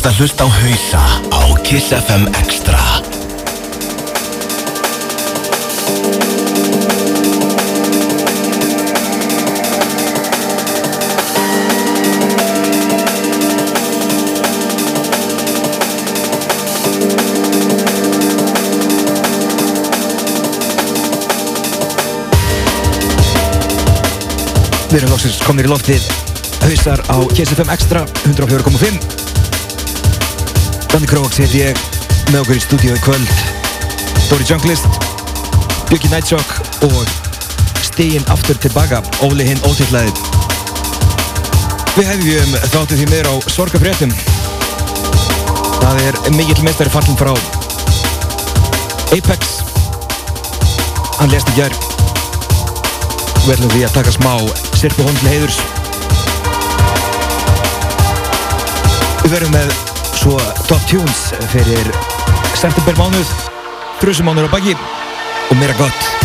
ert að hlusta á hausa á Kiss FM Extra. Við erum lóksins komnir í loftið hausar á KSFM Extra 104.5 Danni Króks heit ég. Með okkur í stúdíu í kvöld. Dóri Junglist Björki Nightshock og stíginn aftur tilbaka Óli hinn ótillaðið Við hefjum þáttið því meður á sorgafréttum Það er mikill meistari fallin frá Apex. Hann lést í gerð Við ætlum því að taka smá sirpu hónd til heiðurs. Við verðum með svo top tunes fyrir september mánuð Drusumánuður á baki og meira gott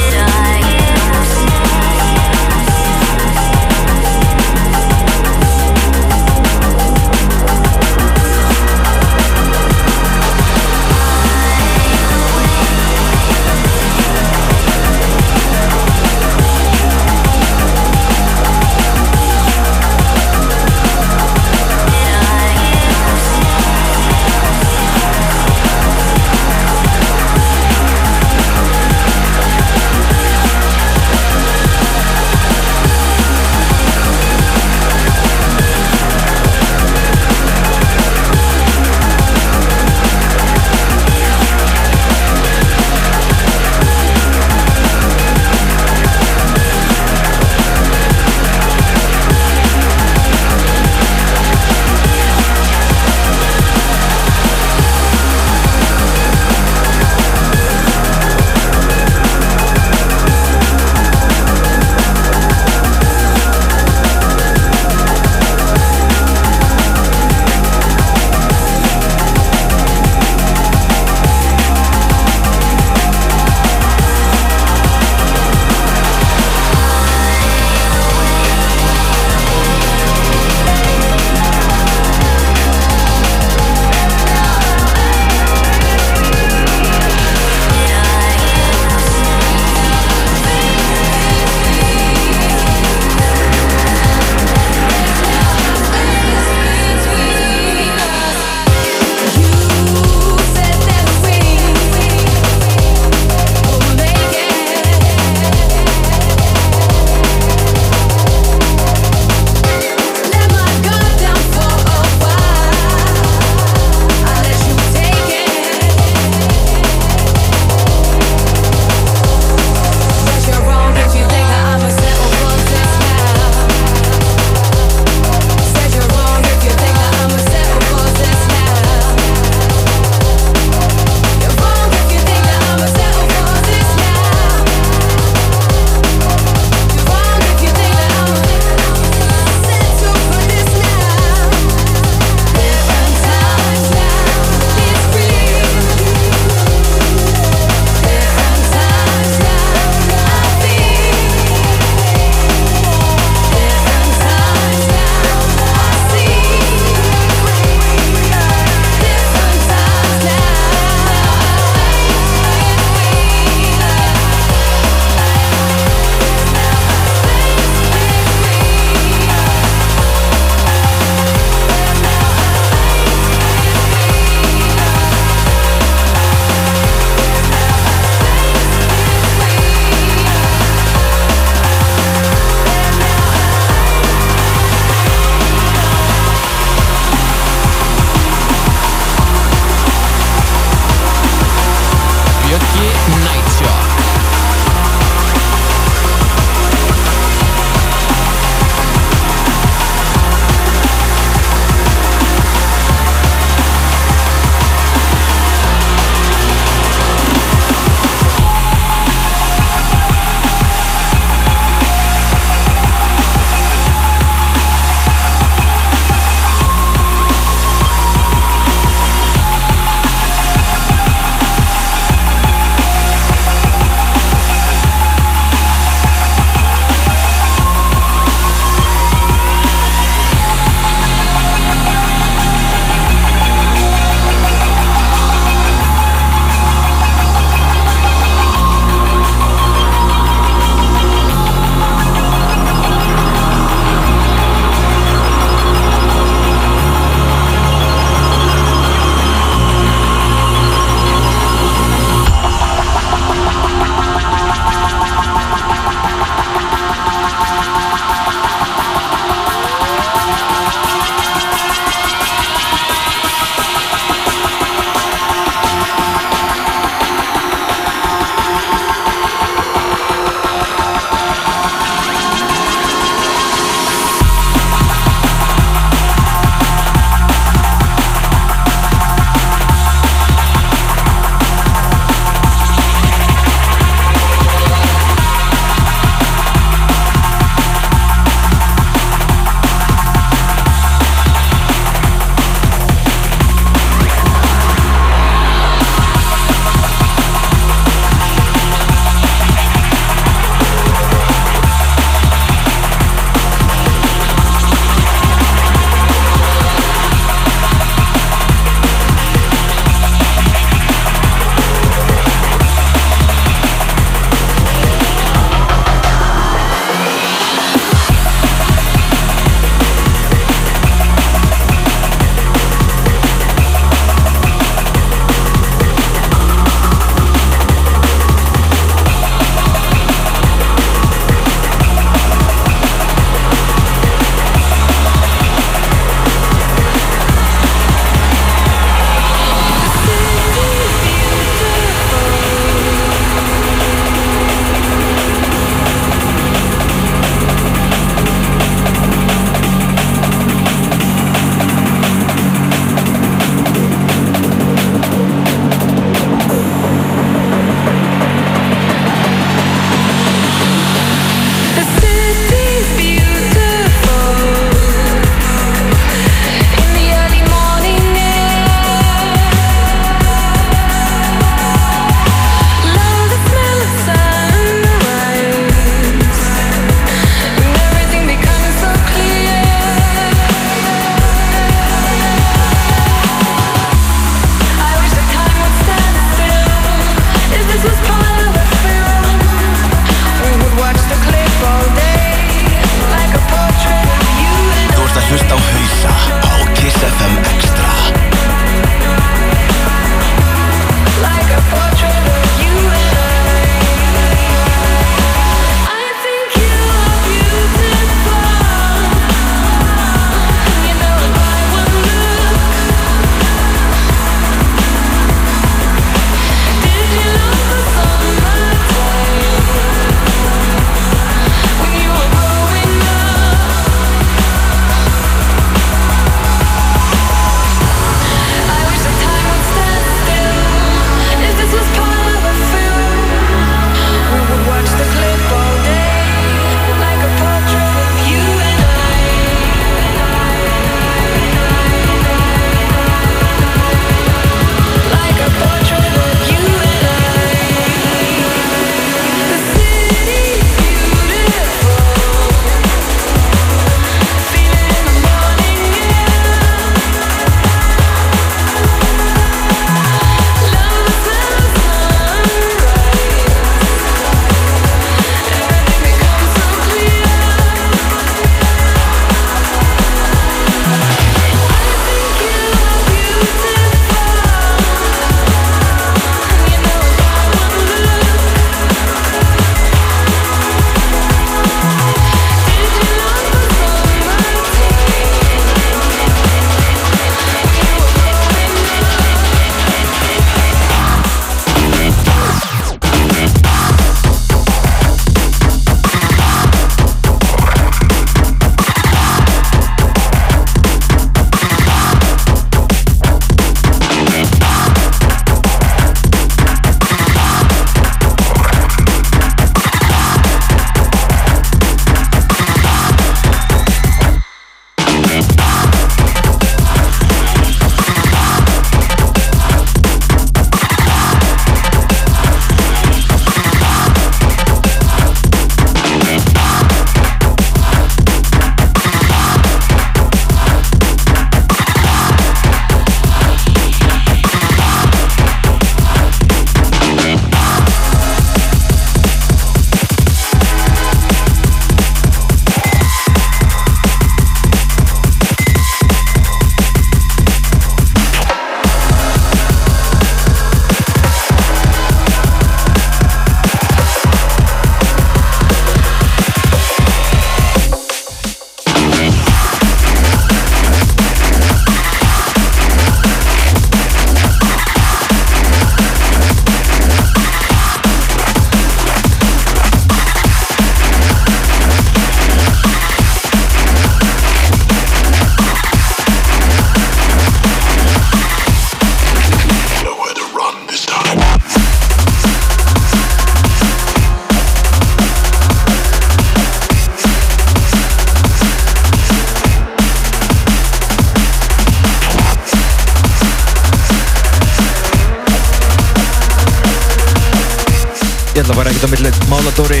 ég ætla að fara ekkert á milli. Máladóri,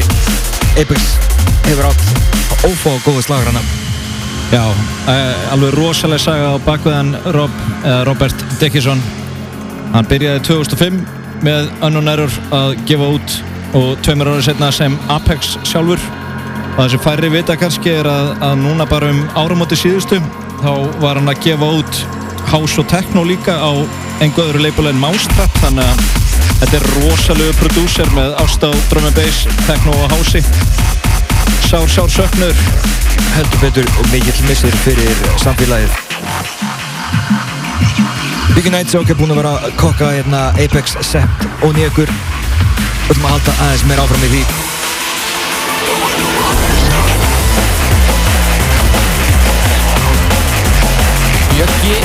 Apex hefur átt ófá góða slagur hana Já, uh, alveg rosalega saga á bakveðan Rob, uh, Robert Dickinson. Hann byrjaði 2005 með Unknown Error að gefa út og tveimur árið setna sem Apex sjálfur. Og það sem færri vita kannski er að, að núna bara um áramóti síðustu þá var hann að gefa út House og Techno líka á einhver öðru leipul en Mousetrap þannig að þetta er rosalegu prodúser með ást á drum and bass, techno og housei sár, sár söknur. Heldur betur og mikill missir fyrir samfélagið. Biggie Nightshock er búinn að vera að kokka hérna Apex set og og þú maður halda aðeins meira áfram í því. Bjöggi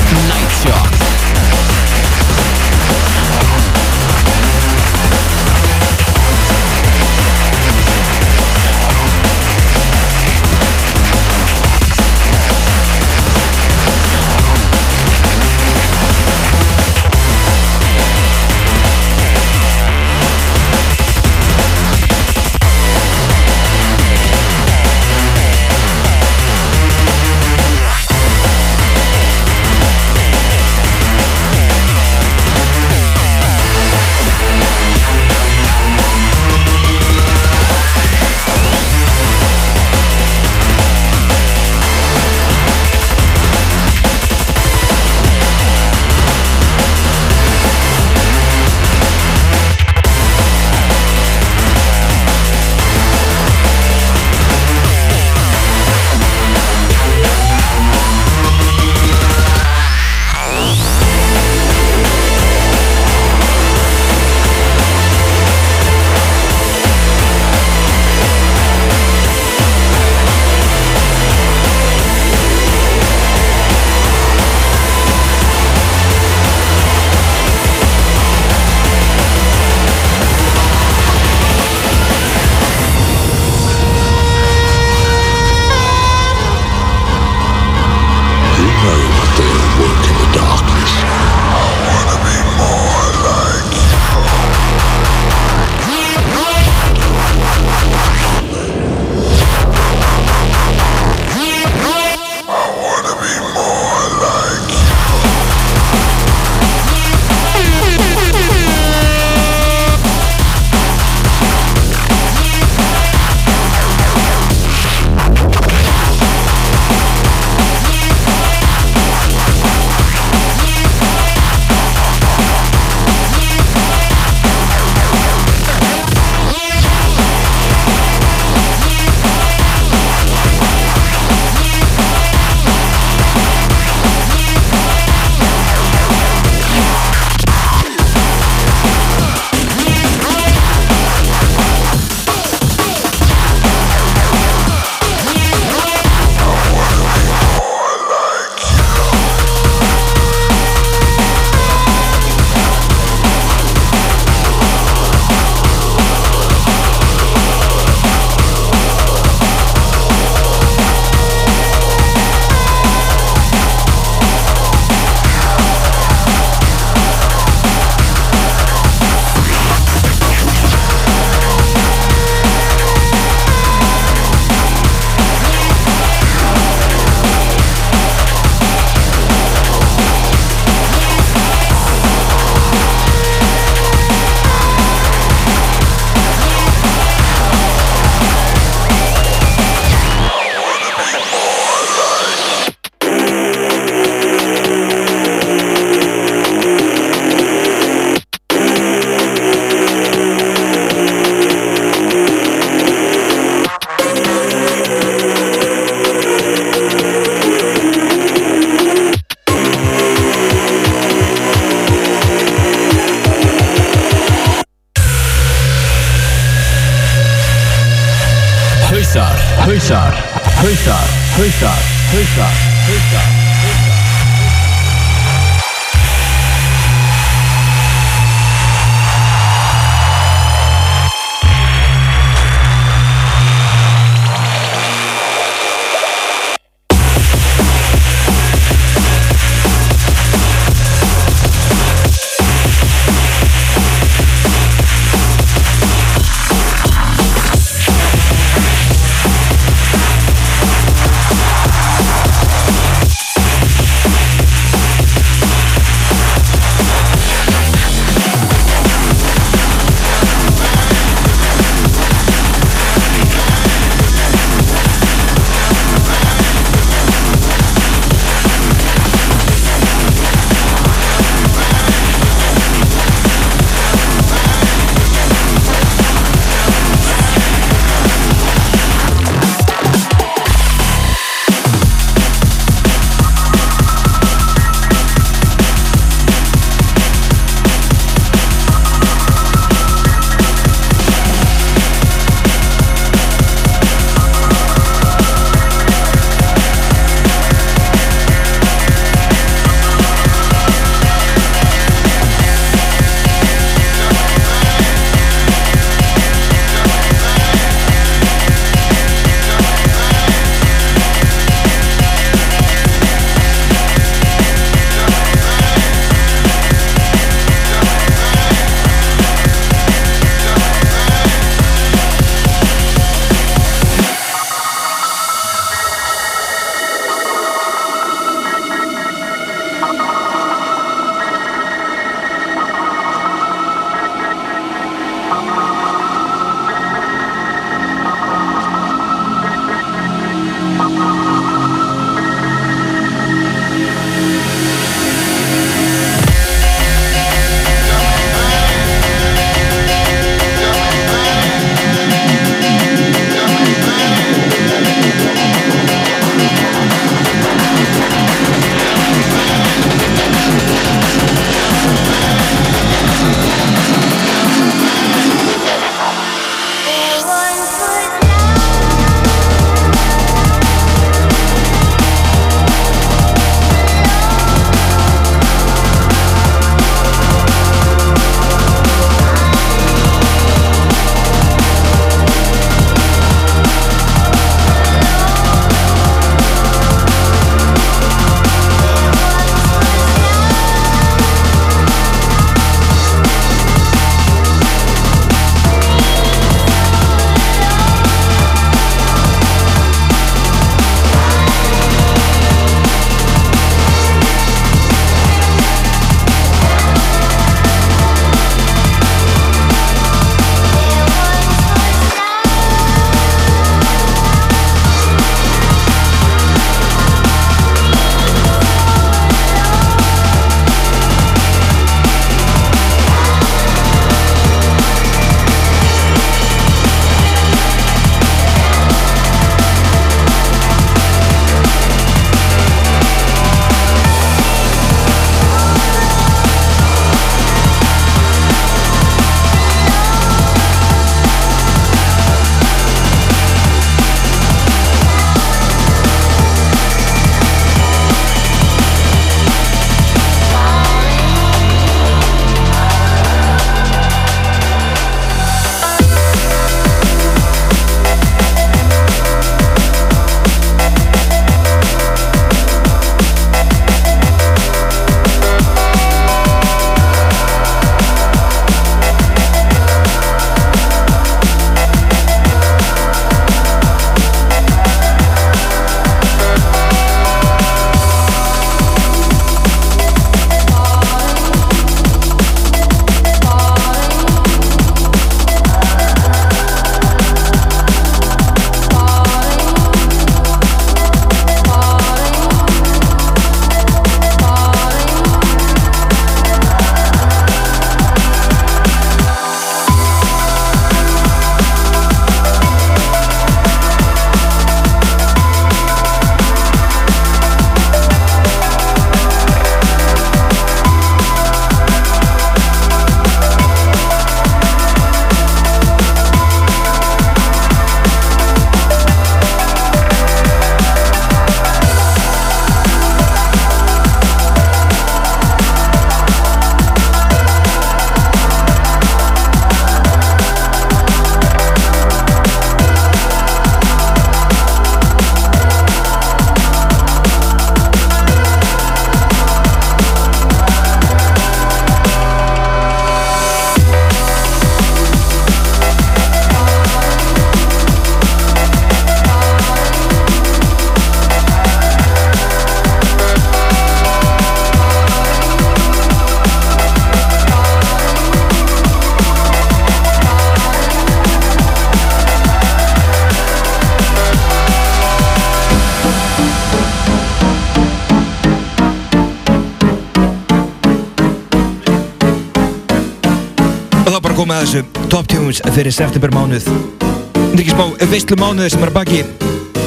að þessu Top Tunes fyrir september mánuð Þetta er ekki smá veistlu mánuði sem er baki?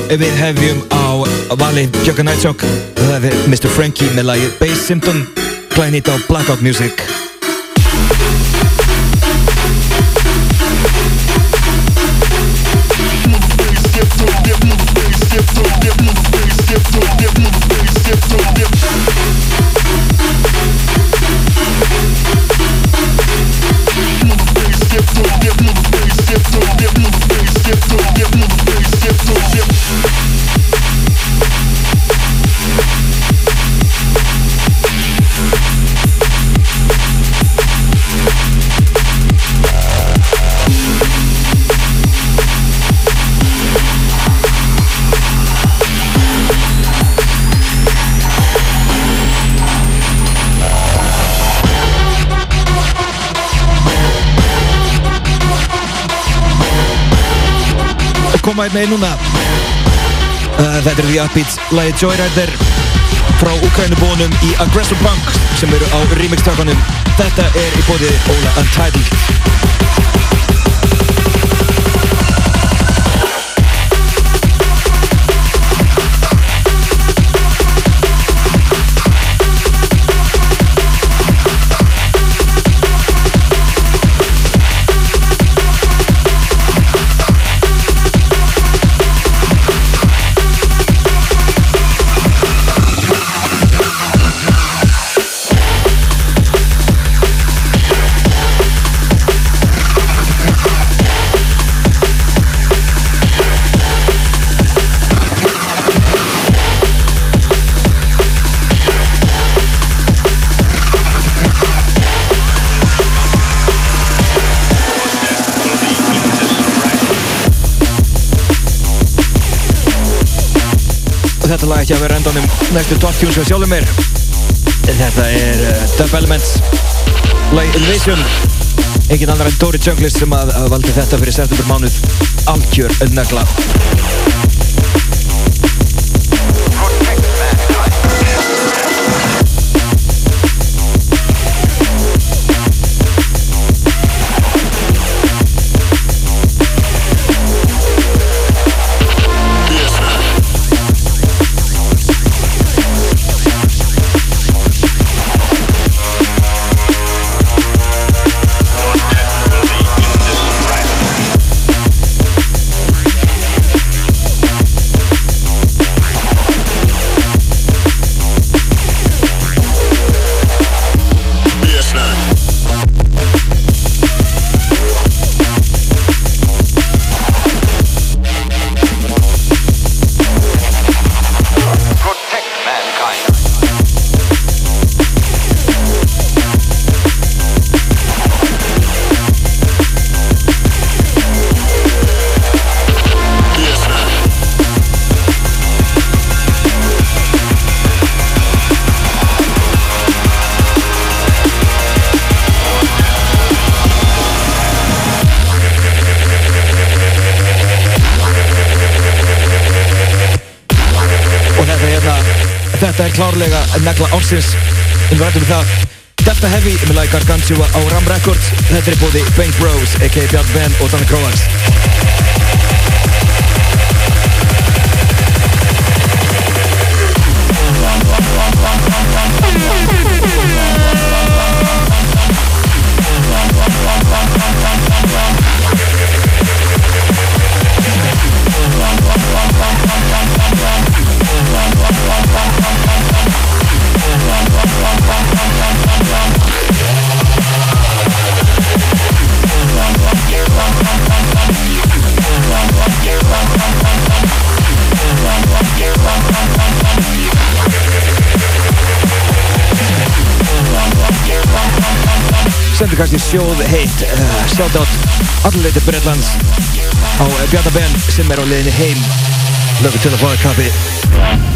Við hefjum á vali Jökka Nightshock Það er Mr. Frankie með lagið Bass Symptom. Glænýtt á Blackout Music koma hérna inn núna. Uh, Þetta er The Upbeats lagi Joyrider frá Ukrænubónum í Aggressor Punk sem eru á remix-takanum Þetta er í bóði Óla Untitled ekki að vera endanum. Næstu top tunes sem sjálfur mér. Þetta er uh, Dub Elements. Lagi Invasion Engin annar en Dory Junglist sem að, valdi þetta fyrir september mánuð Algjör nögla ársins Við við það. Delta Heavy með lagi Gargantua á Ram Records. Þetta er bóði Bank Bros a.k.a. Bjarn Ben og Danny Krovax kannski sjóð heitt. Uh, Shoutout allir Breitlands á Bjarnar Ben sem er á leiðinni heim. Lögum til að fá það kaffi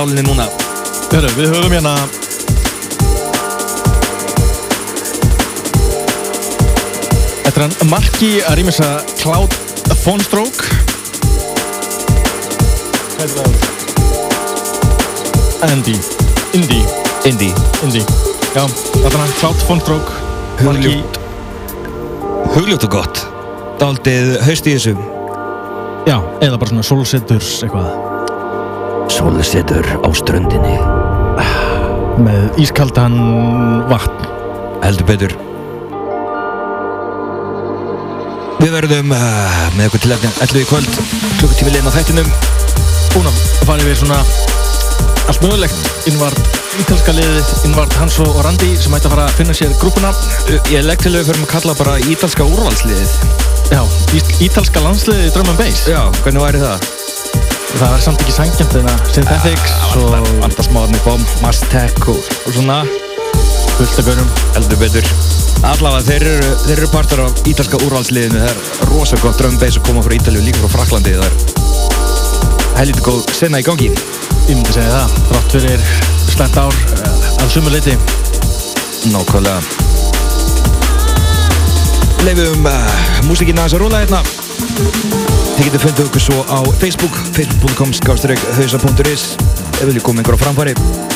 nálinni núna? Hörru, við höfum hérna Þetta er hann Marki að rýmisa Cloud Phone Stroke. Hvað er það? Andy. Indy. Indie Indy. Já, þetta er hann Cloud Marki. Hugljótt. Hugljótt og gott. Daldið haust í þessu. Já, eða bara svona solsetturs eitthvað Sólsetur á ströndinni. Með ískaldan vatn. Heldur betur. Við verðum uh, með okkur til efni 11 í kvöld. Klukkutími leina þættinum. Búin að fara yfir svona allt mögulegt. Innvart ítalska liðið, innvart Hanso og Randi sem ætti að fara að finna sér grúpuna Uh, Ég legg til að við förum að kalla bara ítalska úrvalsliðið. Já, ít ítalska landsliðið and Bass. Já, hvernig væri það? Það verður samt ekki sangjant en að Synthetics og Vantar smáðarni bom, Mastec og, og svona. Fullt af börnum heldur betur. Allavega, þeir eru, þeir eru partur af ítalska úrvalsliðinu. Það er rosa gott drum bass að koma frá Ítalíu líka frá Fraklandi Það er helviti góð senna í gangi. Ég myndi segja það, þrátt fyrir slæmt ár uh, af sumu leiti Nákvæmlega. Leifum uh, músikina þess að rúla hérna Þið getur fundið okkur svo á Facebook facebook.com skástrík hausa.is ef viljið koma einhver á framfæri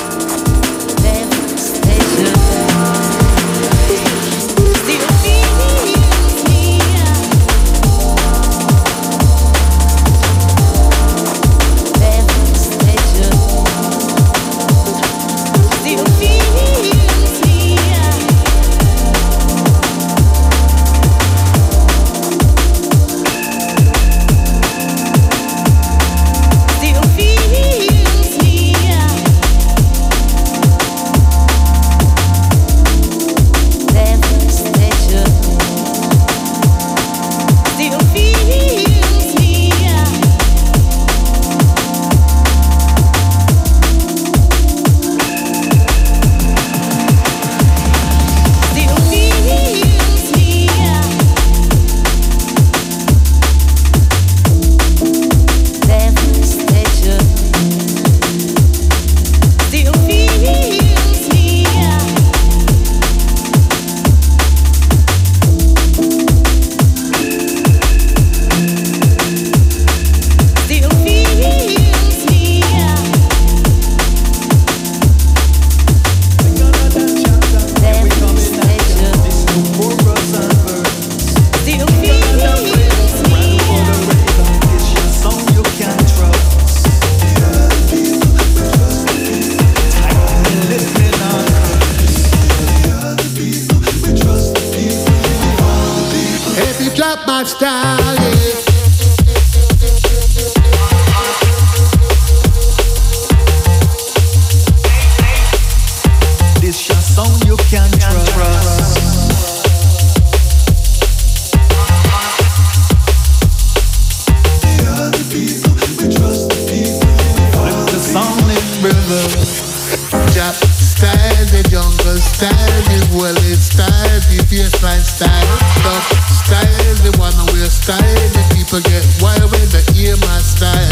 my style.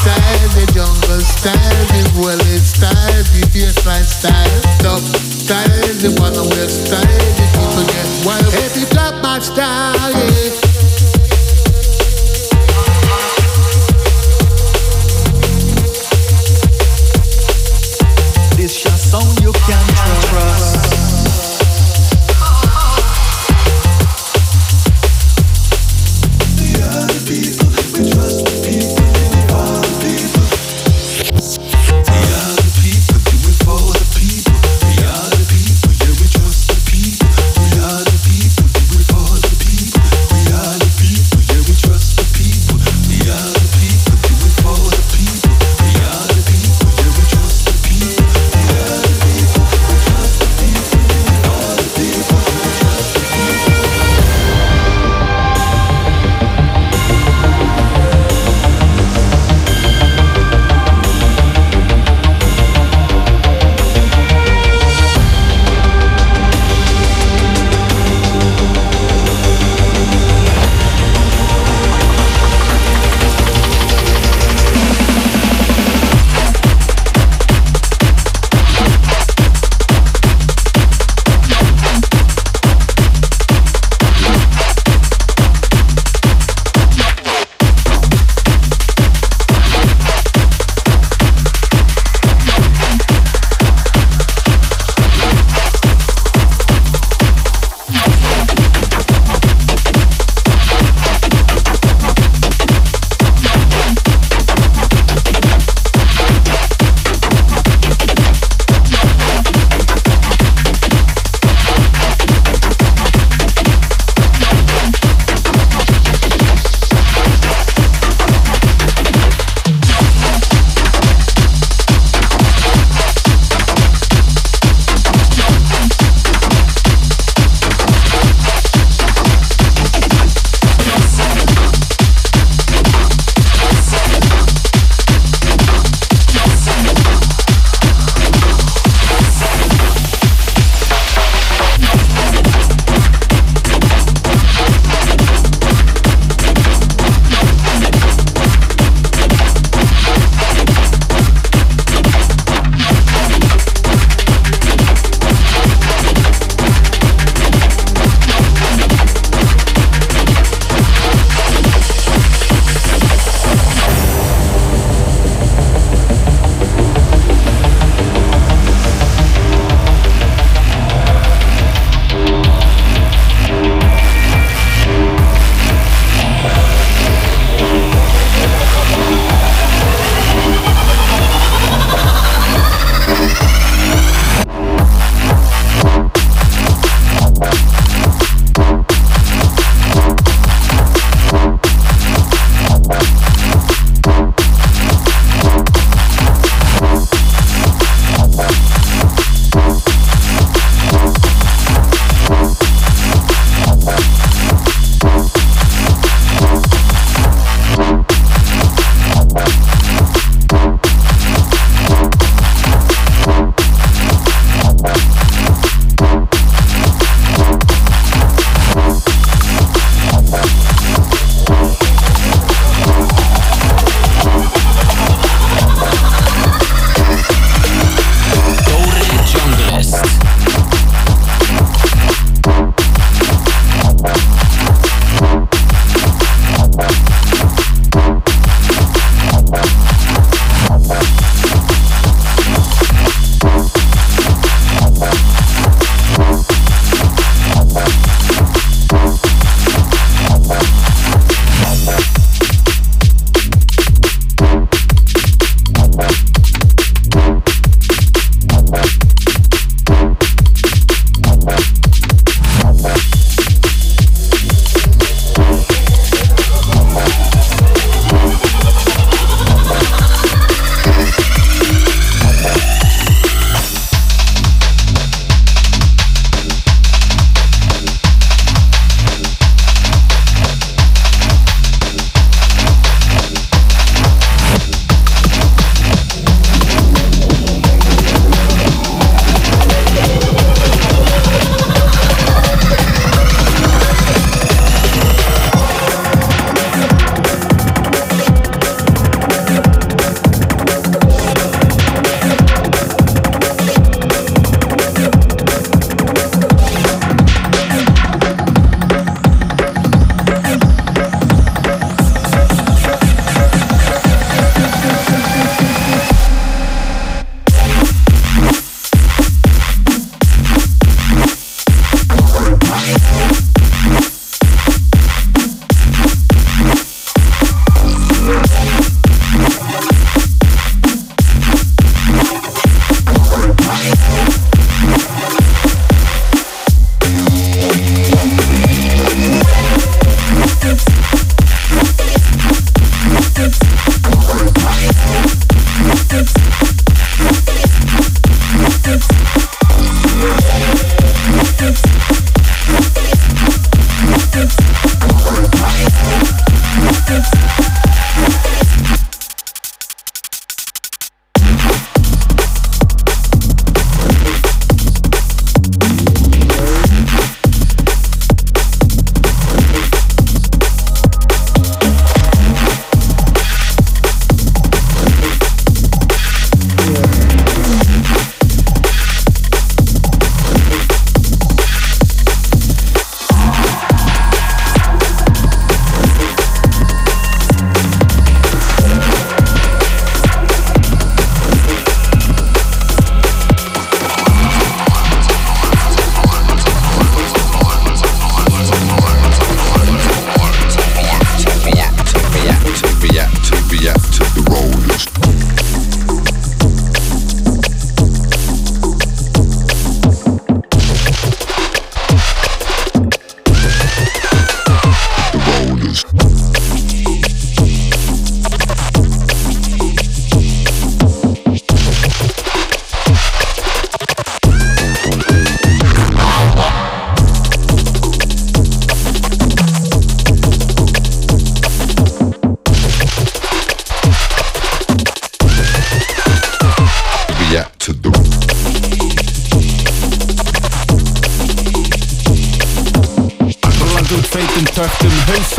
Style, the jungle style, the style, the style, style, the one wear style, the people get wild. If you my style, yeah.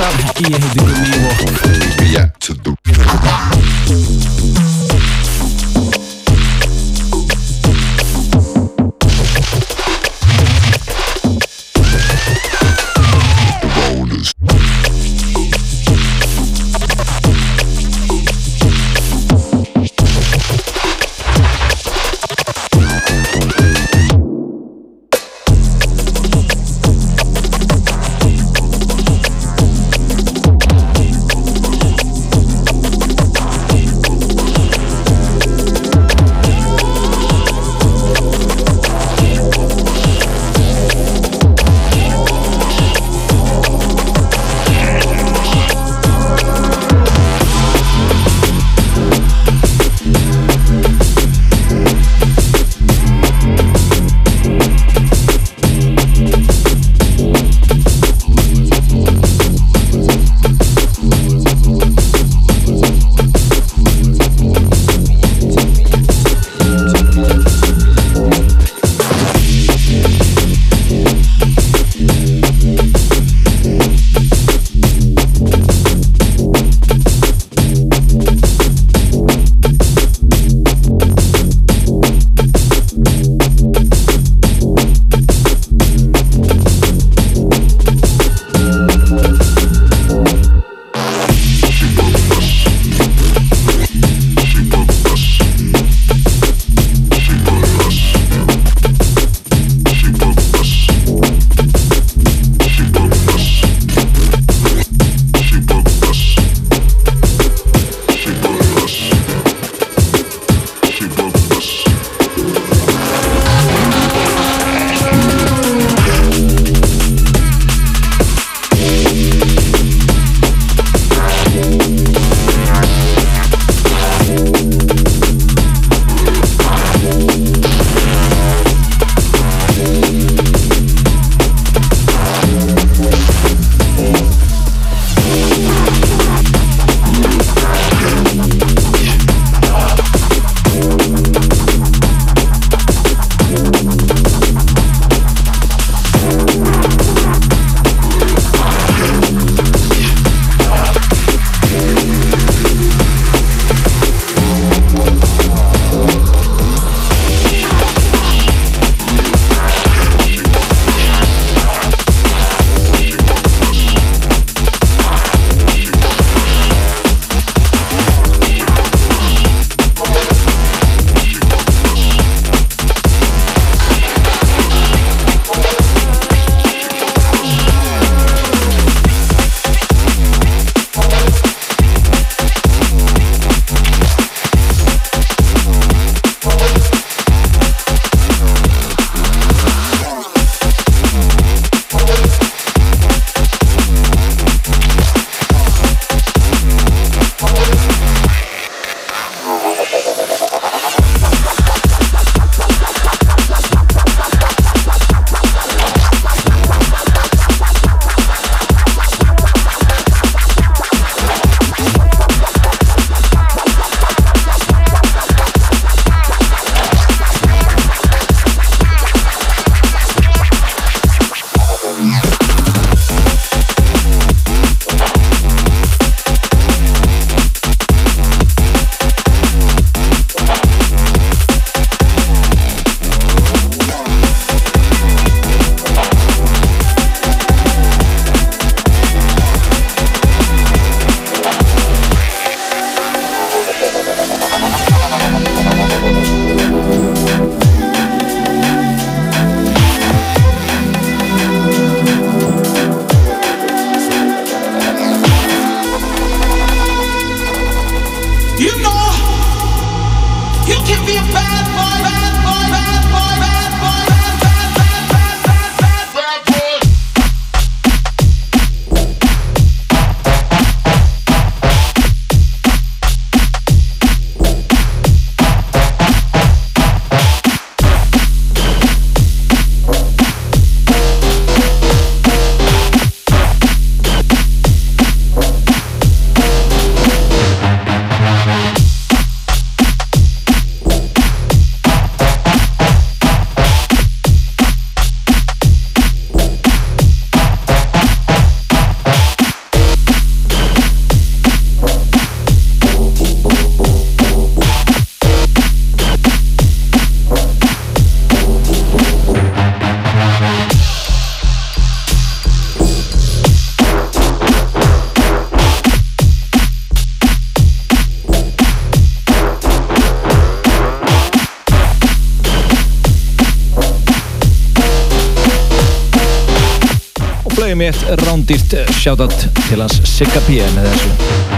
Höftum hausar Ég heiti Gummi eitt rándýrt shoutout til hans Sigga P með þessu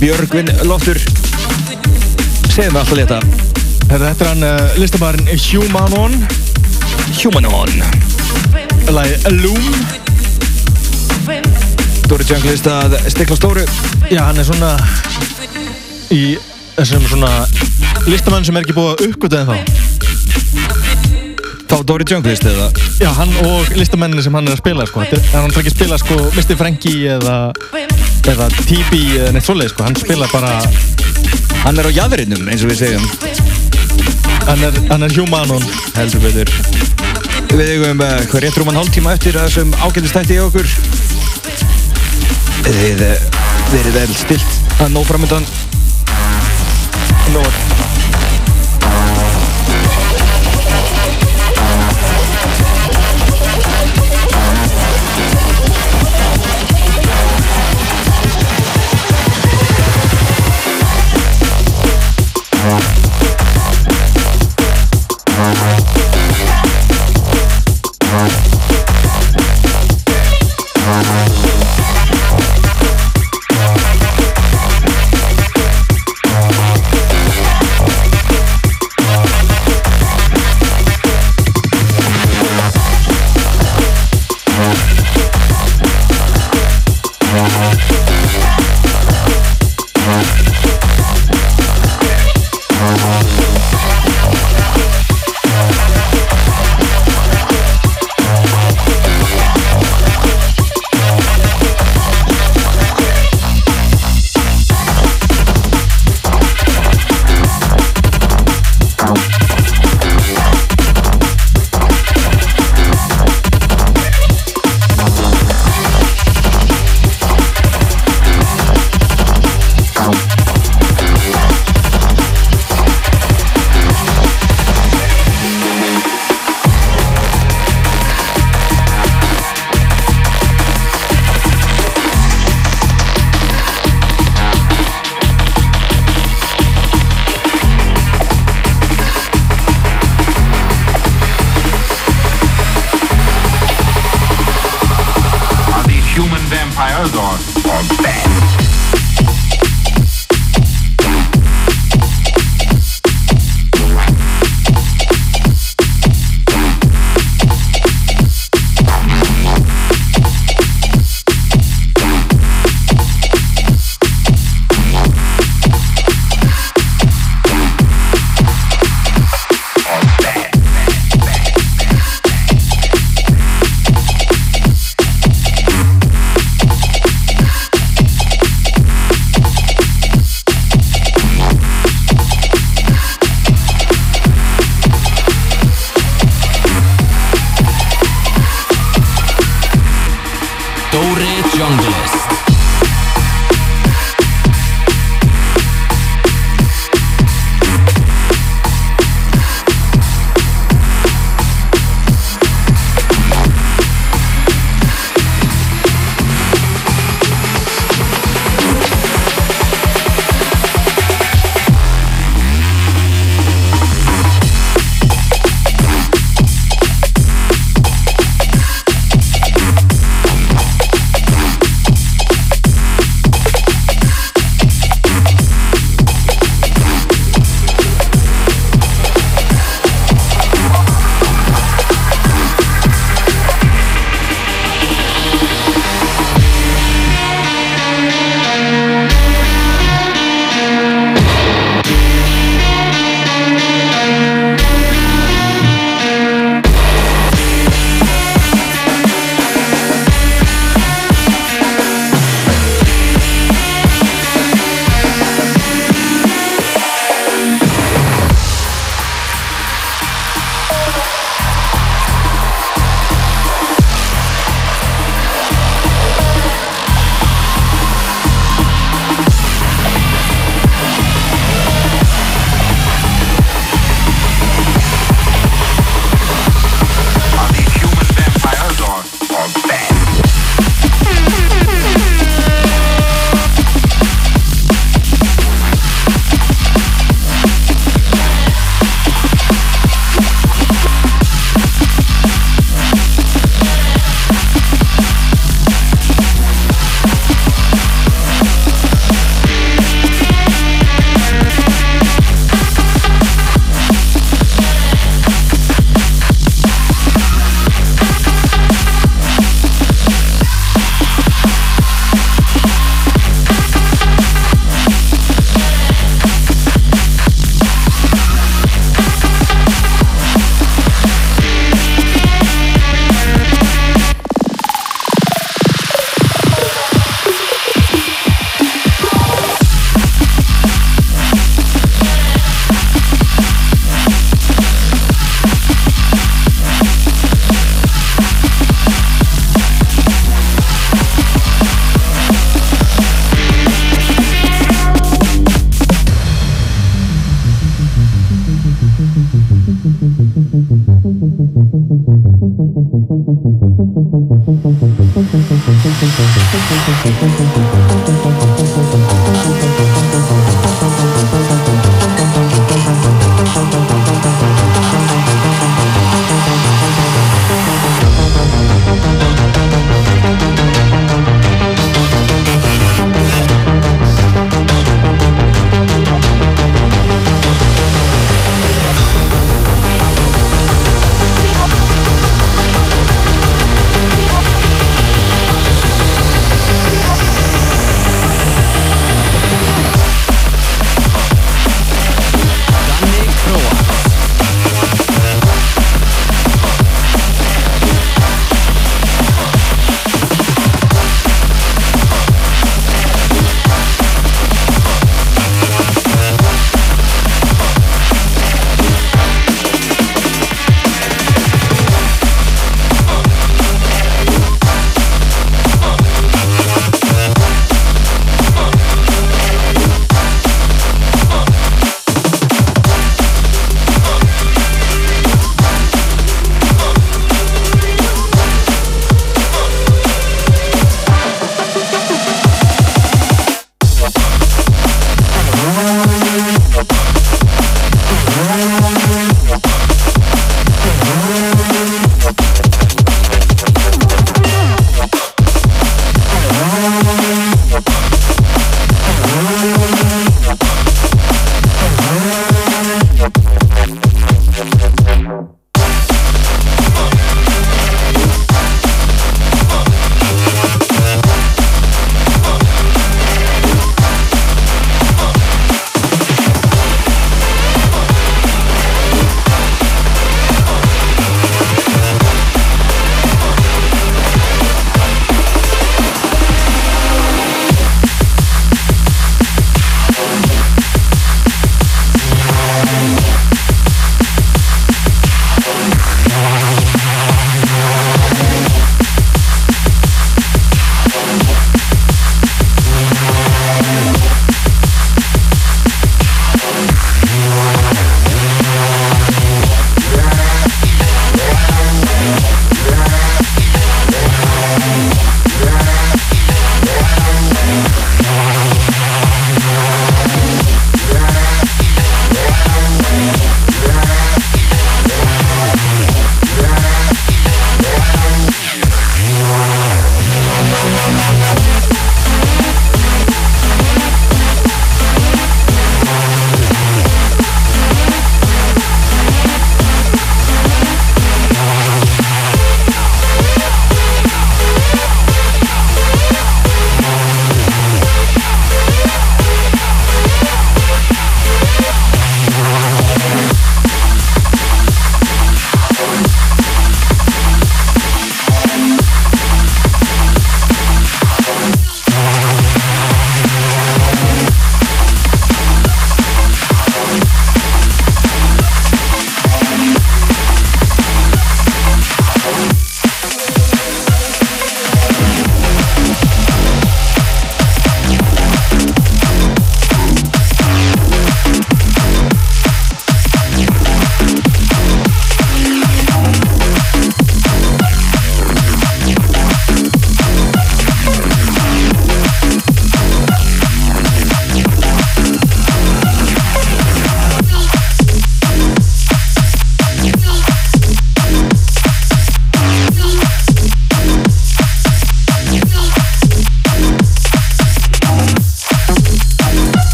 Björgvin Loftur. Segðu mig alltaf leta. Þetta er hann uh, listamæðurinn Humanon Humanon Lagi Loom. Dóri Junglist að stikla stóru. Já, hann er svona í þessum svona listamann sem er ekki búið að uppgöta en þá Þá Dóri Junglist eða? Já, hann og listamenninni sem hann er að spila sko. Þetta er- hann er ekki að spila sko Mr. Frankie eða eða TB eða neitt svoleið sko. hann spila bara Hann er á jæðurinnum eins og við segjum. Hann er, hann er Humanon Heldur betur. Við eigum uh, hvað rétt rúman hálftíma eftir að þessum ágændistætti í okkur. Uh, verið vel stilt að nóg framöndan Nóg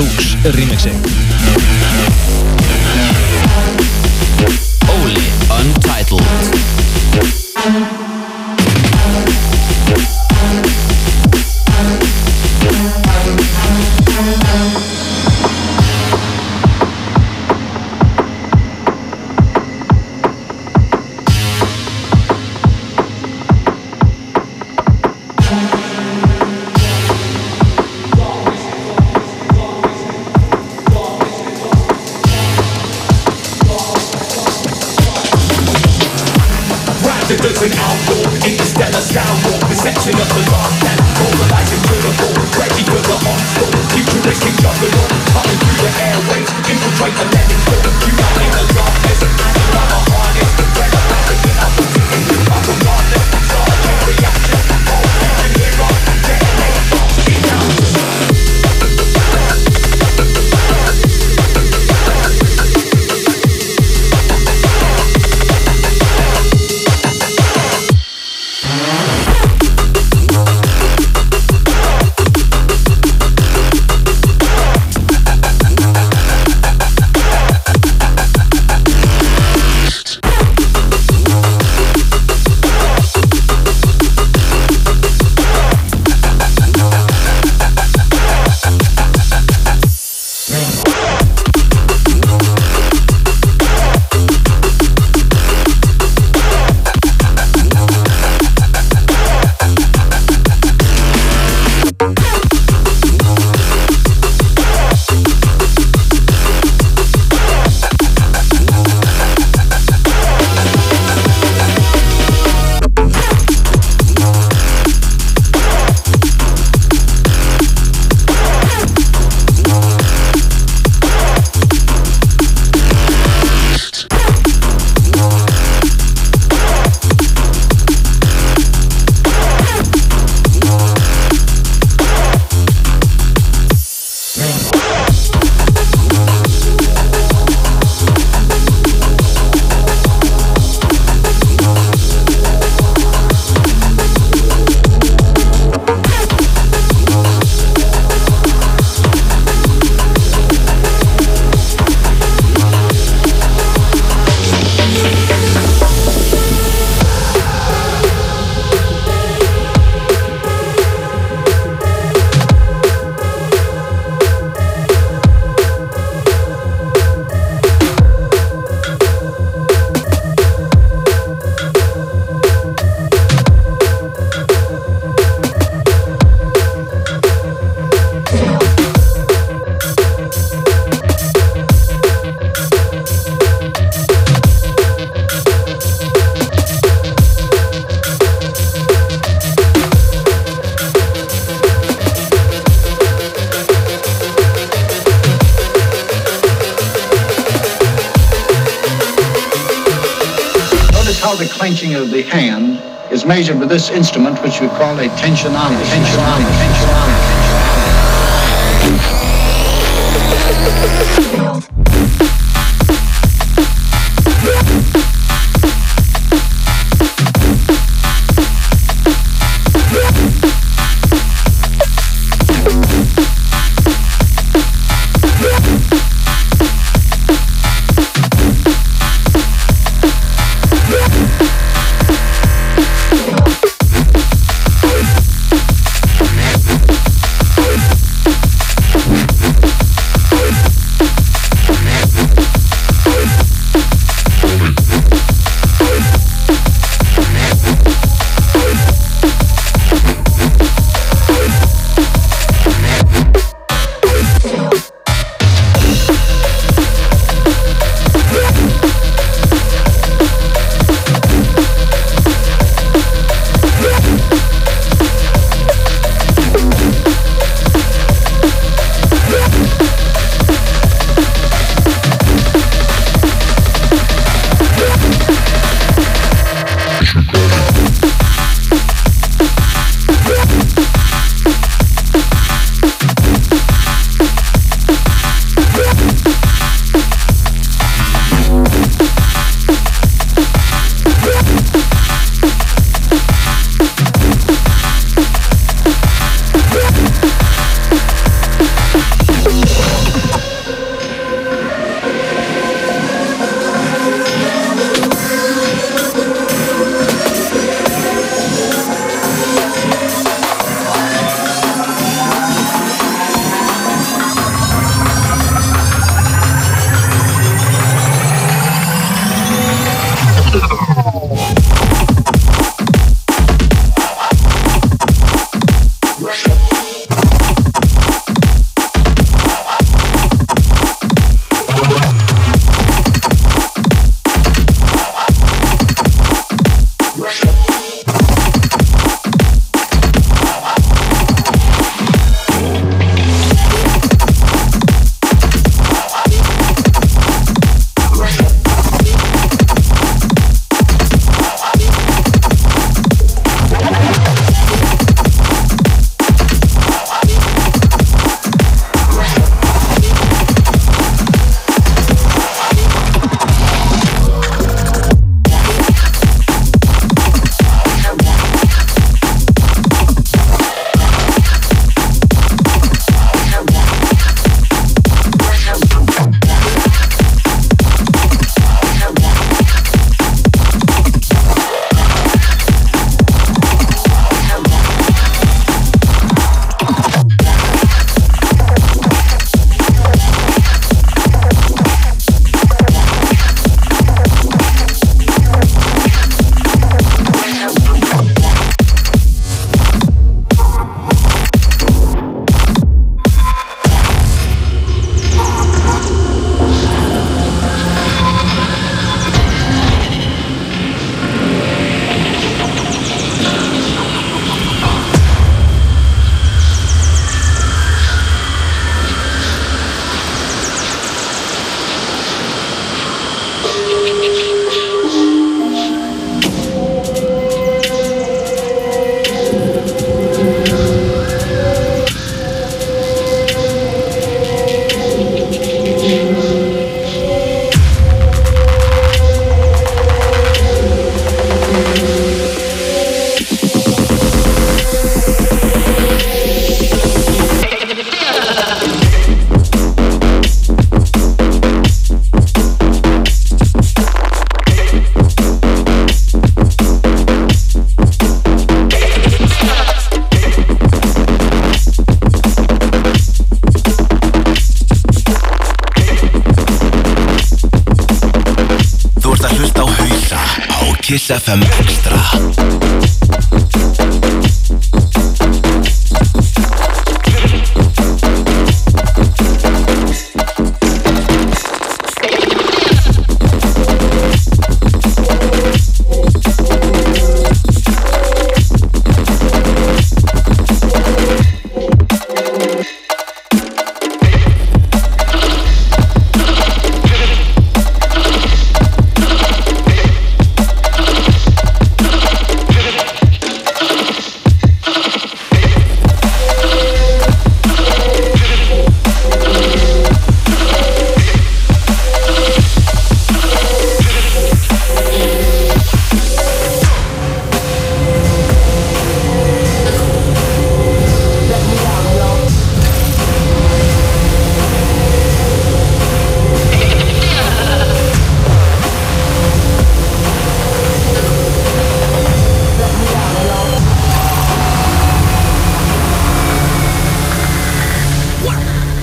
en Malúks We call a tensionometer.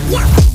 Yeah.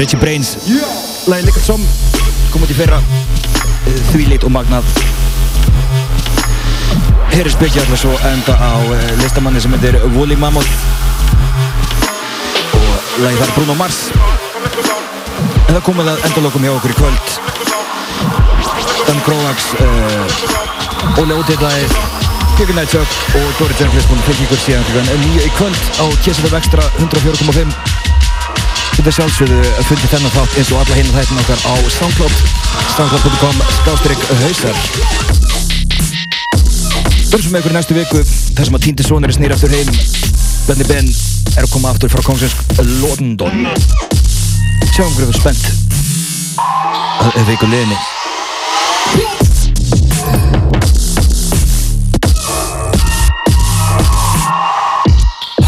Richie Brains. Lagi líka som kom út í fyrra. Eh, þvílít og magnað. Herri spekja alltaf svo enda á eh, listamanni sem heitir Woolly Mammoth. Og lagi þar Bruno Mars. En það komið að endalokum hjá okkur í kvöld. Dan Gróvax uh, Óli Óteitlaði Björgur Nætsök og Dóri að fylgja ykkur síðan nýju í kvöld á KSFM Extra 104.5 Þetta sjálfsögðu að fundi þennan þátt eins og alla hinna þættin okkar á Soundcloud. Soundcloud.com skástrík hausar. Sem með ykkur í næstu viku þar sem að Týndi Sónari snýr aftur heim. Benny Ben er að koma aftur frá Kongsins London. Sjáum hverju við spennt. Að viku liðinni.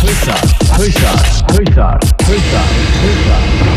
Hausar, hausar, hausar, hausar, hausar